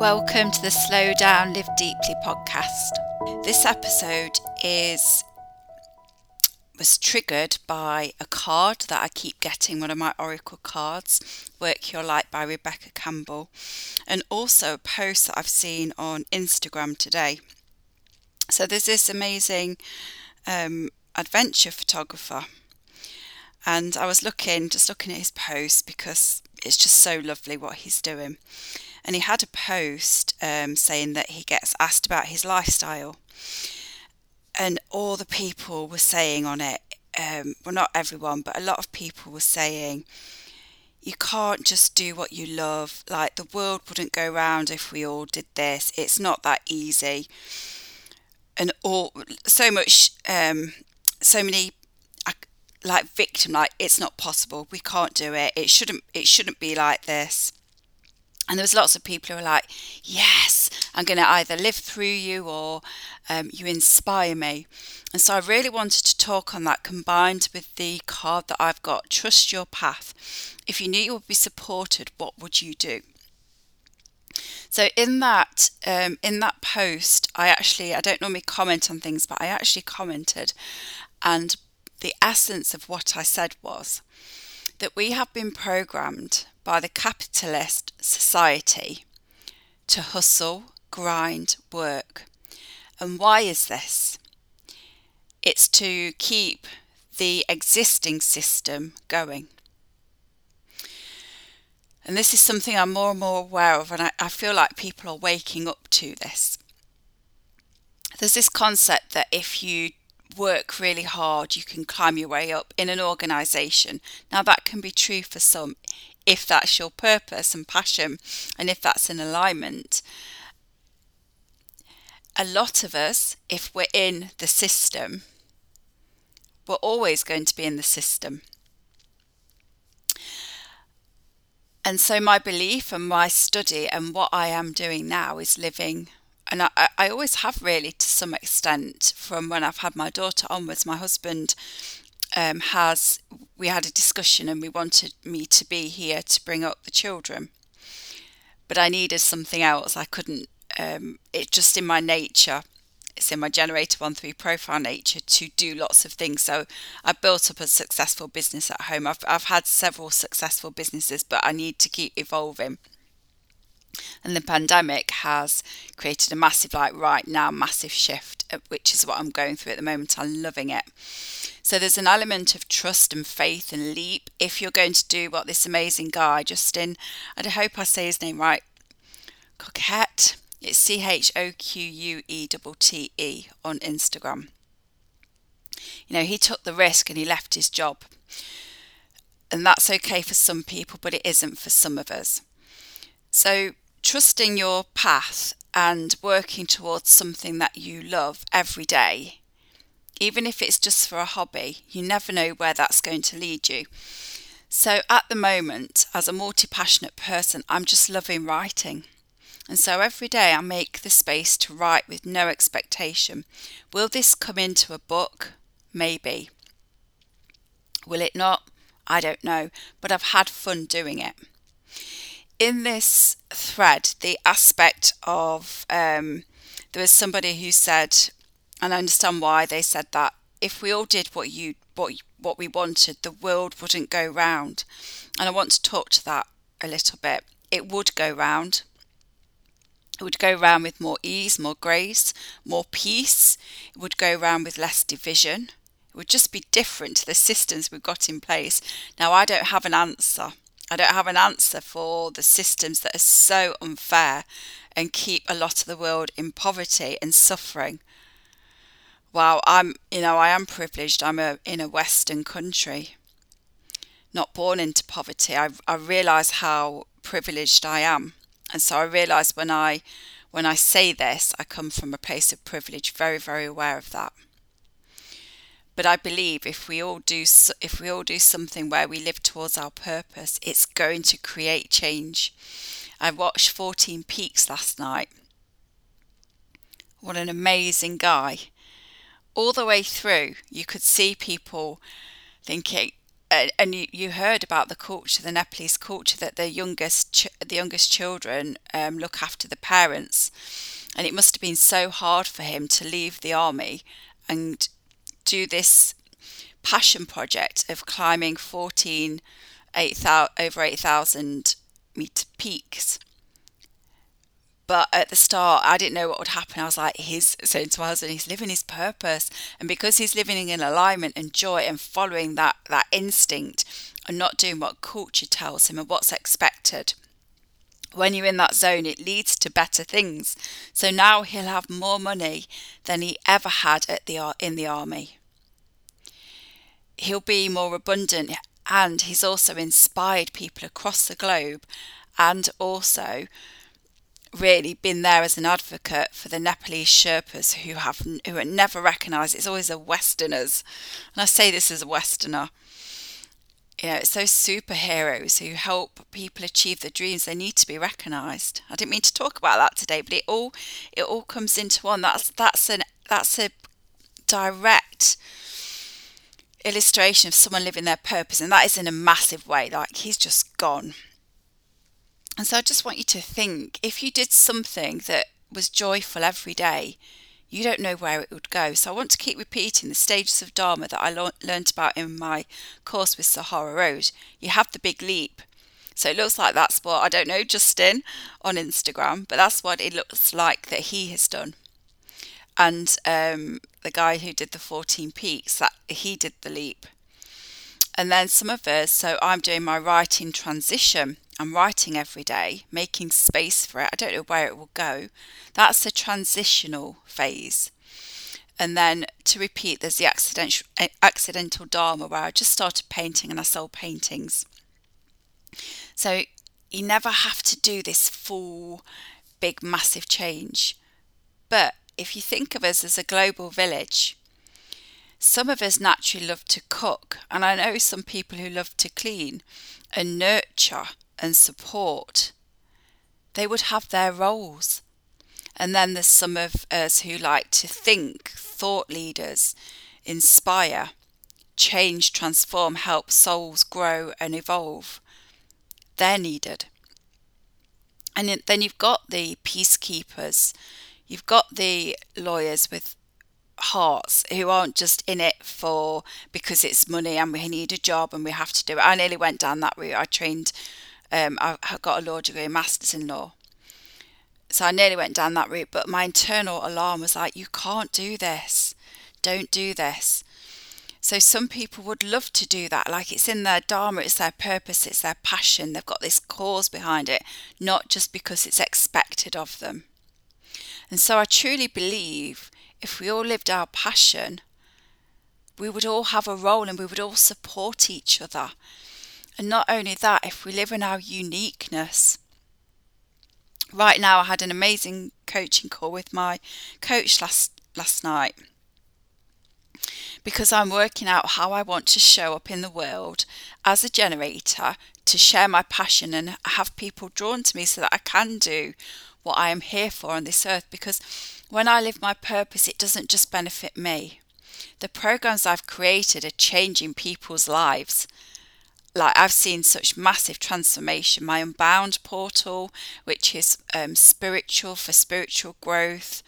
Welcome to the Slow Down, Live Deeply podcast. This episode is was triggered by a card that I keep getting, one of my oracle cards, Work Your Light by Rebecca Campbell, and also a post that I've seen on Instagram today. So there's this amazing um, adventure photographer, and I was looking, just looking at his post because it's just so lovely what he's doing and he had a post um, saying that he gets asked about his lifestyle, and all the people were saying on it, um, well, not everyone, but a lot of people were saying, you can't just do what you love. Like the world wouldn't go round if we all did this. It's not that easy, and all so much, um, so many like victim like it's not possible. We can't do it. It shouldn't it shouldn't be like this and there was lots of people who were like, "Yes, I'm going to either live through you or um, you inspire me." And so I really wanted to talk on that, combined with the card that I've got: "Trust your path." If you knew you would be supported, what would you do? So in that um, in that post, I actually I don't normally comment on things, but I actually commented, and the essence of what I said was that we have been programmed by the capitalist society to hustle, grind, work. And why is this? It's to keep the existing system going. And this is something I'm more and more aware of, and I, I feel like people are waking up to this. There's this concept that if you work really hard, you can climb your way up in an organisation. Now, that can be true for some if that's your purpose and passion, and if that's in alignment. A lot of us, if we're in the system, we're always going to be in the system. And so, my belief and my study and what I am doing now is living and I, I always have really to some extent from when I've had my daughter onwards. My husband um, has, we had a discussion and we wanted me to be here to bring up the children. But I needed something else. I couldn't, um, it just in my nature, it's in my generator 1 3 profile nature to do lots of things. So I built up a successful business at home. I've, I've had several successful businesses, but I need to keep evolving. And the pandemic has created a massive, like right now, massive shift, uh, which is what I'm going through at the moment. I'm loving it. So there's an element of trust and faith and leap if you're going to do what this amazing guy, Justin, and I hope I say his name right, Coquette, it's C H O Q U E T T E on Instagram. You know, he took the risk and he left his job. And that's okay for some people, but it isn't for some of us. So, trusting your path and working towards something that you love every day, even if it's just for a hobby, you never know where that's going to lead you. So, at the moment, as a multi passionate person, I'm just loving writing. And so every day I make the space to write with no expectation. Will this come into a book? Maybe. Will it not? I don't know, but I've had fun doing it in this thread, the aspect of um, there was somebody who said, and I understand why they said that if we all did what you what what we wanted, the world wouldn't go round. And I want to talk to that a little bit. It would go round. It would go round with more ease, more grace, more peace. It would go round with less division. It would just be different to the systems we've got in place. Now, I don't have an answer. I don't have an answer for the systems that are so unfair and keep a lot of the world in poverty and suffering. Wow, I'm, you know, I am privileged. I'm a, in a Western country, not born into poverty. I, I realise how privileged I am, and so I realise when I, when I say this, I come from a place of privilege. Very, very aware of that. But I believe if we all do if we all do something where we live towards our purpose, it's going to create change. I watched 14 Peaks last night. What an amazing guy. All the way through, you could see people thinking, and you, you heard about the culture, the Nepalese culture, that the youngest the youngest children um, look after the parents, and it must have been so hard for him to leave the army and do this passion project of climbing 14 8, 000, over 8,000 meter peaks but at the start, I didn't know what would happen. I was like, he's saying to husband, he's living his purpose. And because he's living in alignment and joy and following that, that instinct and not doing what culture tells him and what's expected, when you're in that zone, it leads to better things. So now he'll have more money than he ever had at the in the army. He'll be more abundant, and he's also inspired people across the globe, and also really been there as an advocate for the Nepalese Sherpas who have who are never recognised. It's always the Westerners, and I say this as a Westerner. You know, it's those superheroes who help people achieve their dreams. They need to be recognised. I didn't mean to talk about that today, but it all it all comes into one. That's that's an that's a direct illustration of someone living their purpose, and that is in a massive way. Like he's just gone and so I just want you to think if you did something that was joyful every day, you don't know where it would go. So I want to keep repeating the stages of Dharma that I learned about in my course with Sahara Rose. You have the big leap. So it looks like that's what, I don't know, Justin on Instagram, but that's what it looks like that he has done. And um, the guy who did the 14 peaks, that he did the leap. And then some of us, so I'm doing my writing transition I'm writing every day, making space for it. I don't know where it will go. That's the transitional phase. And then to repeat, there's the accidental, accidental Dharma where I just started painting and I sold paintings. So you never have to do this full, big, massive change. But if you think of us as a global village, some of us naturally love to cook, and I know some people who love to clean and nurture and support, they would have their roles. And then there's some of us who like to think, thought leaders, inspire, change, transform, help souls grow and evolve. They're needed. And then you've got the peacekeepers, you've got the lawyers with hearts who aren't just in it for because it's money and we need a job and we have to do it. I nearly went down that route. I trained um, I got a law degree, a master's in law. So I nearly went down that route, but my internal alarm was like, you can't do this. Don't do this. So some people would love to do that. Like it's in their dharma, it's their purpose, it's their passion. They've got this cause behind it, not just because it's expected of them. And so I truly believe if we all lived our passion, we would all have a role and we would all support each other. And not only that, if we live in our uniqueness. Right now, I had an amazing coaching call with my coach last last night because I'm working out how I want to show up in the world as a generator to share my passion and have people drawn to me so that I can do what I am here for on this earth. Because when I live my purpose, it doesn't just benefit me. The programs I've created are changing people's lives like I've seen such massive transformation. My Unbound portal, which is um, spiritual for spiritual growth,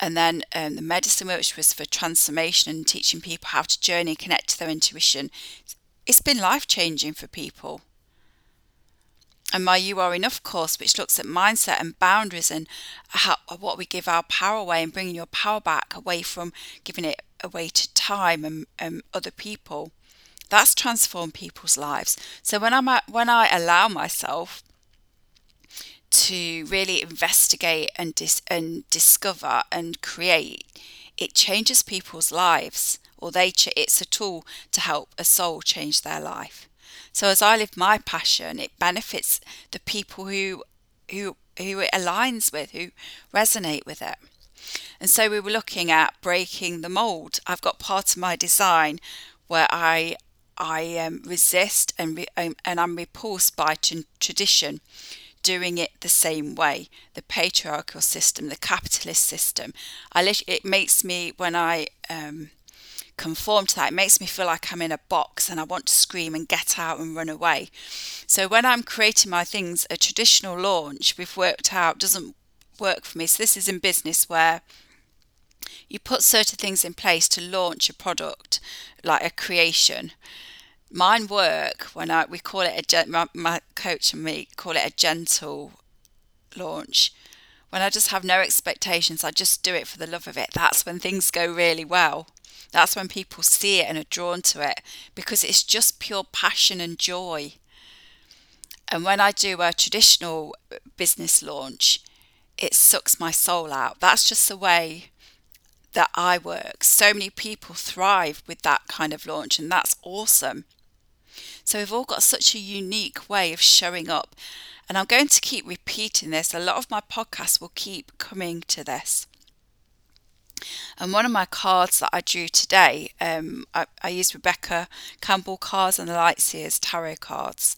and then um, the medicine which was for transformation and teaching people how to journey and connect to their intuition. It's been life changing for people. And my You Are Enough course, which looks at mindset and boundaries and how what we give our power away and bringing your power back away from giving it away to time and, and other people that's transformed people's lives. So when I'm at, when I allow myself to really investigate and dis- and discover and create, it changes people's lives. Or they ch- it's a tool to help a soul change their life. So as I live my passion, it benefits the people who who who it aligns with, who resonate with it. And so we were looking at breaking the mold. I've got part of my design where I I um, resist and re- um, and I'm repulsed by t- tradition doing it the same way the patriarchal system the capitalist system I it makes me when I um, conform to that. It makes me feel like I'm in a box and I want to scream and get out and run away. So when I'm creating my things, a traditional launch we've worked out doesn't work for me. So this is in business where you put certain things in place to launch a product like a creation mine work when I we call it a my, my coach and me call it a gentle launch when I just have no expectations I just do it for the love of it that's when things go really well that's when people see it and are drawn to it because it's just pure passion and joy and when I do a traditional business launch it sucks my soul out that's just the way that I work. So many people thrive with that kind of launch, and that's awesome. So we've all got such a unique way of showing up. And I'm going to keep repeating this. A lot of my podcasts will keep coming to this. And one of my cards that I drew today, um, I, I used Rebecca Campbell cards and the Light Seer's tarot cards.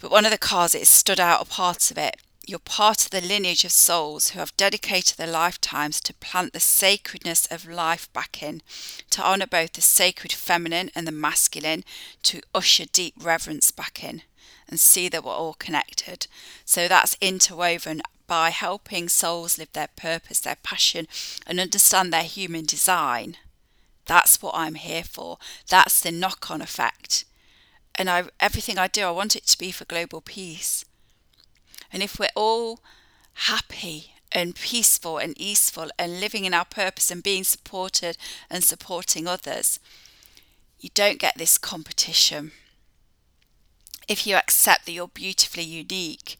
But one of the cards, it stood out a part of it you're part of the lineage of souls who have dedicated their lifetimes to plant the sacredness of life back in, to honour both the sacred feminine and the masculine, to usher deep reverence back in, and see that we're all connected. So that's interwoven by helping souls live their purpose, their passion, and understand their human design. That's what I'm here for. That's the knock on effect. And I, everything I do, I want it to be for global peace. And if we're all happy and peaceful and easeful and living in our purpose and being supported and supporting others, you don't get this competition. If you accept that you're beautifully unique,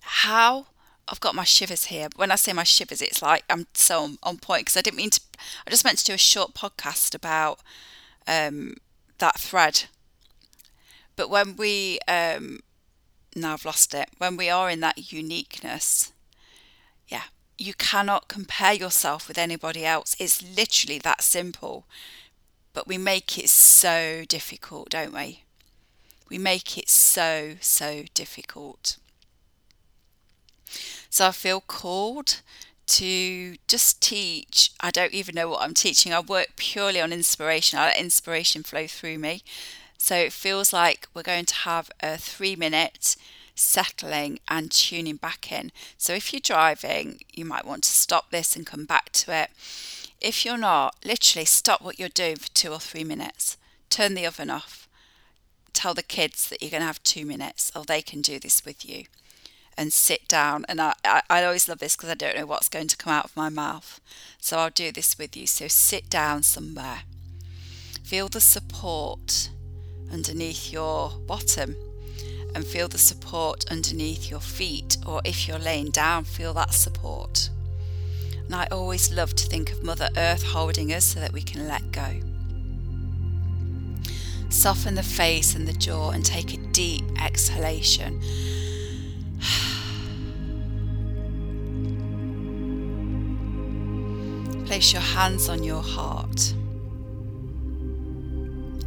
how I've got my shivers here. When I say my shivers, it's like I'm so on, point because I didn't mean to. I just meant to do a short podcast about um, that thread. But when we um, now I've lost it. When we are in that uniqueness, yeah, you cannot compare yourself with anybody else. It's literally that simple. But we make it so difficult, don't we? We make it so, so difficult. So I feel called to just teach. I don't even know what I'm teaching. I work purely on inspiration. I let inspiration flow through me. So it feels like we're going to have a three minute settling and tuning back in. So if you're driving, you might want to stop this and come back to it. If you're not, literally stop what you're doing for two or three minutes. Turn the oven off. Tell the kids that you're going to have two minutes or they can do this with you. And sit down. And I, I, I always love this because I don't know what's going to come out of my mouth. So I'll do this with you. So sit down somewhere. Feel the support underneath your bottom and feel the support underneath your feet, or if you're laying down, feel that support. And I always love to think of Mother Earth holding us so that we can let go. Soften the face and the jaw and take a deep exhalation. Place your hands on your heart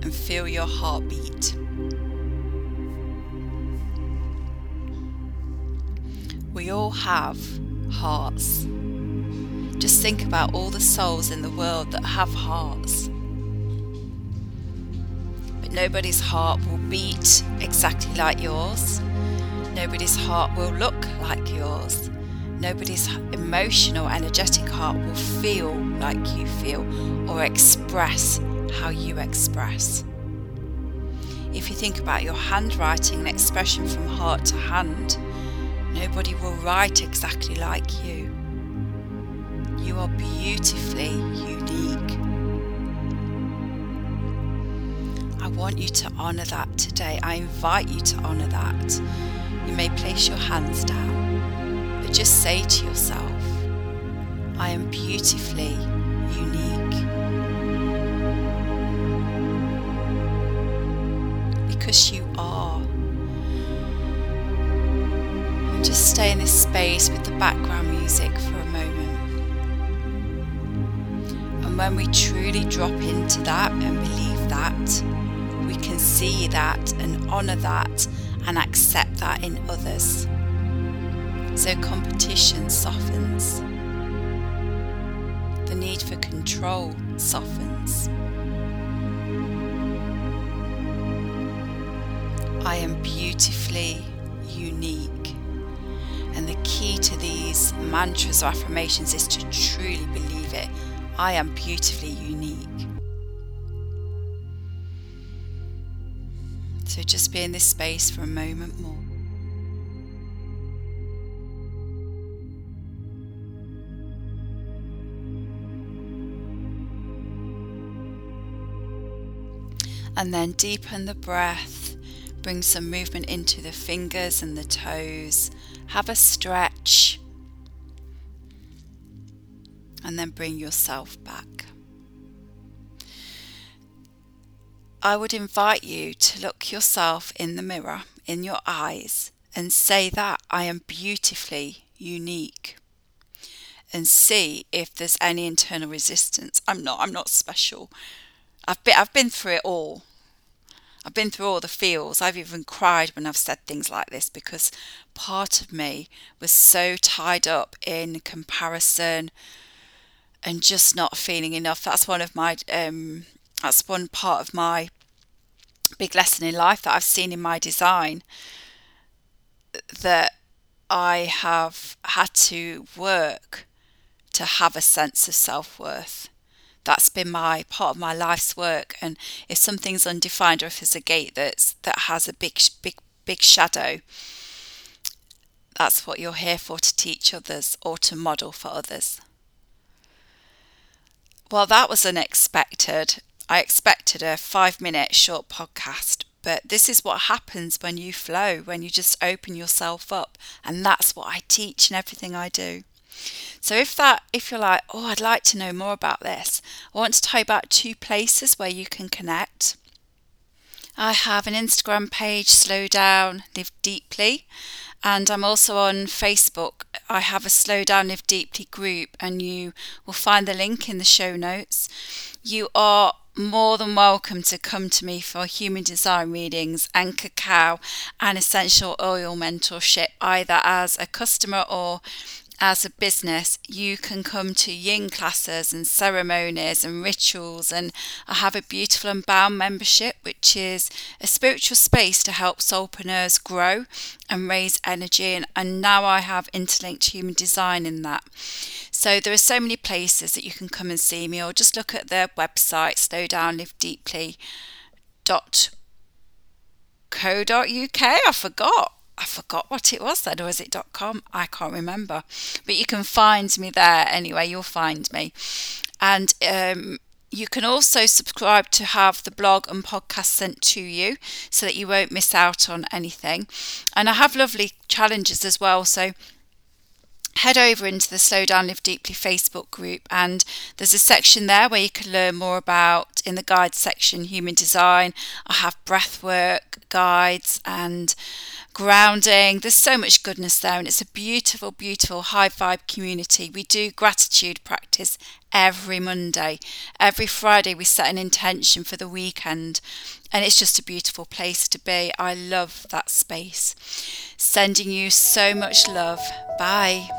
and feel your heartbeat. We all have hearts. Just think about all the souls in the world that have hearts. But nobody's heart will beat exactly like yours. Nobody's heart will look like yours. Nobody's emotional, energetic heart will feel like you feel or express how you express. If you think about your handwriting and expression from heart to hand, Nobody will write exactly like you. You are beautifully unique. I want you to honour that today. I invite you to honour that. You may place your hands down, but just say to yourself, I am beautifully unique. Because you are. And just stay in this space with the background music for a moment. And when we truly drop into that and believe that, we can see that and honour that and accept that in others. So competition softens. The need for control softens. I am beautifully unique. And the key to these mantras or affirmations is to truly believe it. I am beautifully unique. So just be in this space for a moment more. And then deepen the breath, bring some movement into the fingers and the toes, have a stretch, and then bring yourself back. I would invite you to look yourself in the mirror, in your eyes, and say that I am beautifully unique. And see if there's any internal resistance. I'm not, I'm not special. I've been, I've been through it all. I've been through all the feels. I've even cried when I've said things like this because part of me was so tied up in comparison and just not feeling enough. That's one of my um, that's one part of my big lesson in life that I've seen in my design that I have had to work to have a sense of self worth that's been my part of my life's work. And if something's undefined or if there's a gate that's that has a big, big, big shadow, that's what you're here for to teach others or to model for others. Well, that was unexpected. I expected a five minute short podcast, but this is what happens when you flow, when you just open yourself up. And that's what I teach in everything I do. So if that if you're like, oh, I'd like to know more about this, I want to tell you about two places where you can connect. I have an Instagram page, Slow Down, Live Deeply, and I'm also on Facebook. I have a Slow Down, Live Deeply group, and you will find the link in the show notes. You are more than welcome to come to me for human design readings and cacao and essential oil mentorship, either as a customer or as a business, you can come to yin classes and ceremonies and rituals. And I have a beautiful Unbound membership, which is a spiritual space to help soulpreneurs grow and raise energy. And, and now I have interlinked human design in that. So there are so many places that you can come and see me, or just look at their website, Slow Down, Live Deeply. Dot slowdownlivedeeply.co.uk. I forgot. I forgot what it was then, or is it .com? I can't remember. But you can find me there anyway. You'll find me, and um, you can also subscribe to have the blog and podcast sent to you, so that you won't miss out on anything. And I have lovely challenges as well. So head over into the Slow Down Live Deeply Facebook group, and there's a section there where you can learn more about in the guide section human design. I have breath work guides and grounding. There's so much goodness there, and it's a beautiful, beautiful high vibe community. We do gratitude practice every Monday. Every Friday, we set an intention for the weekend, and it's just a beautiful place to be. I love that space. Sending you so much love. Bye.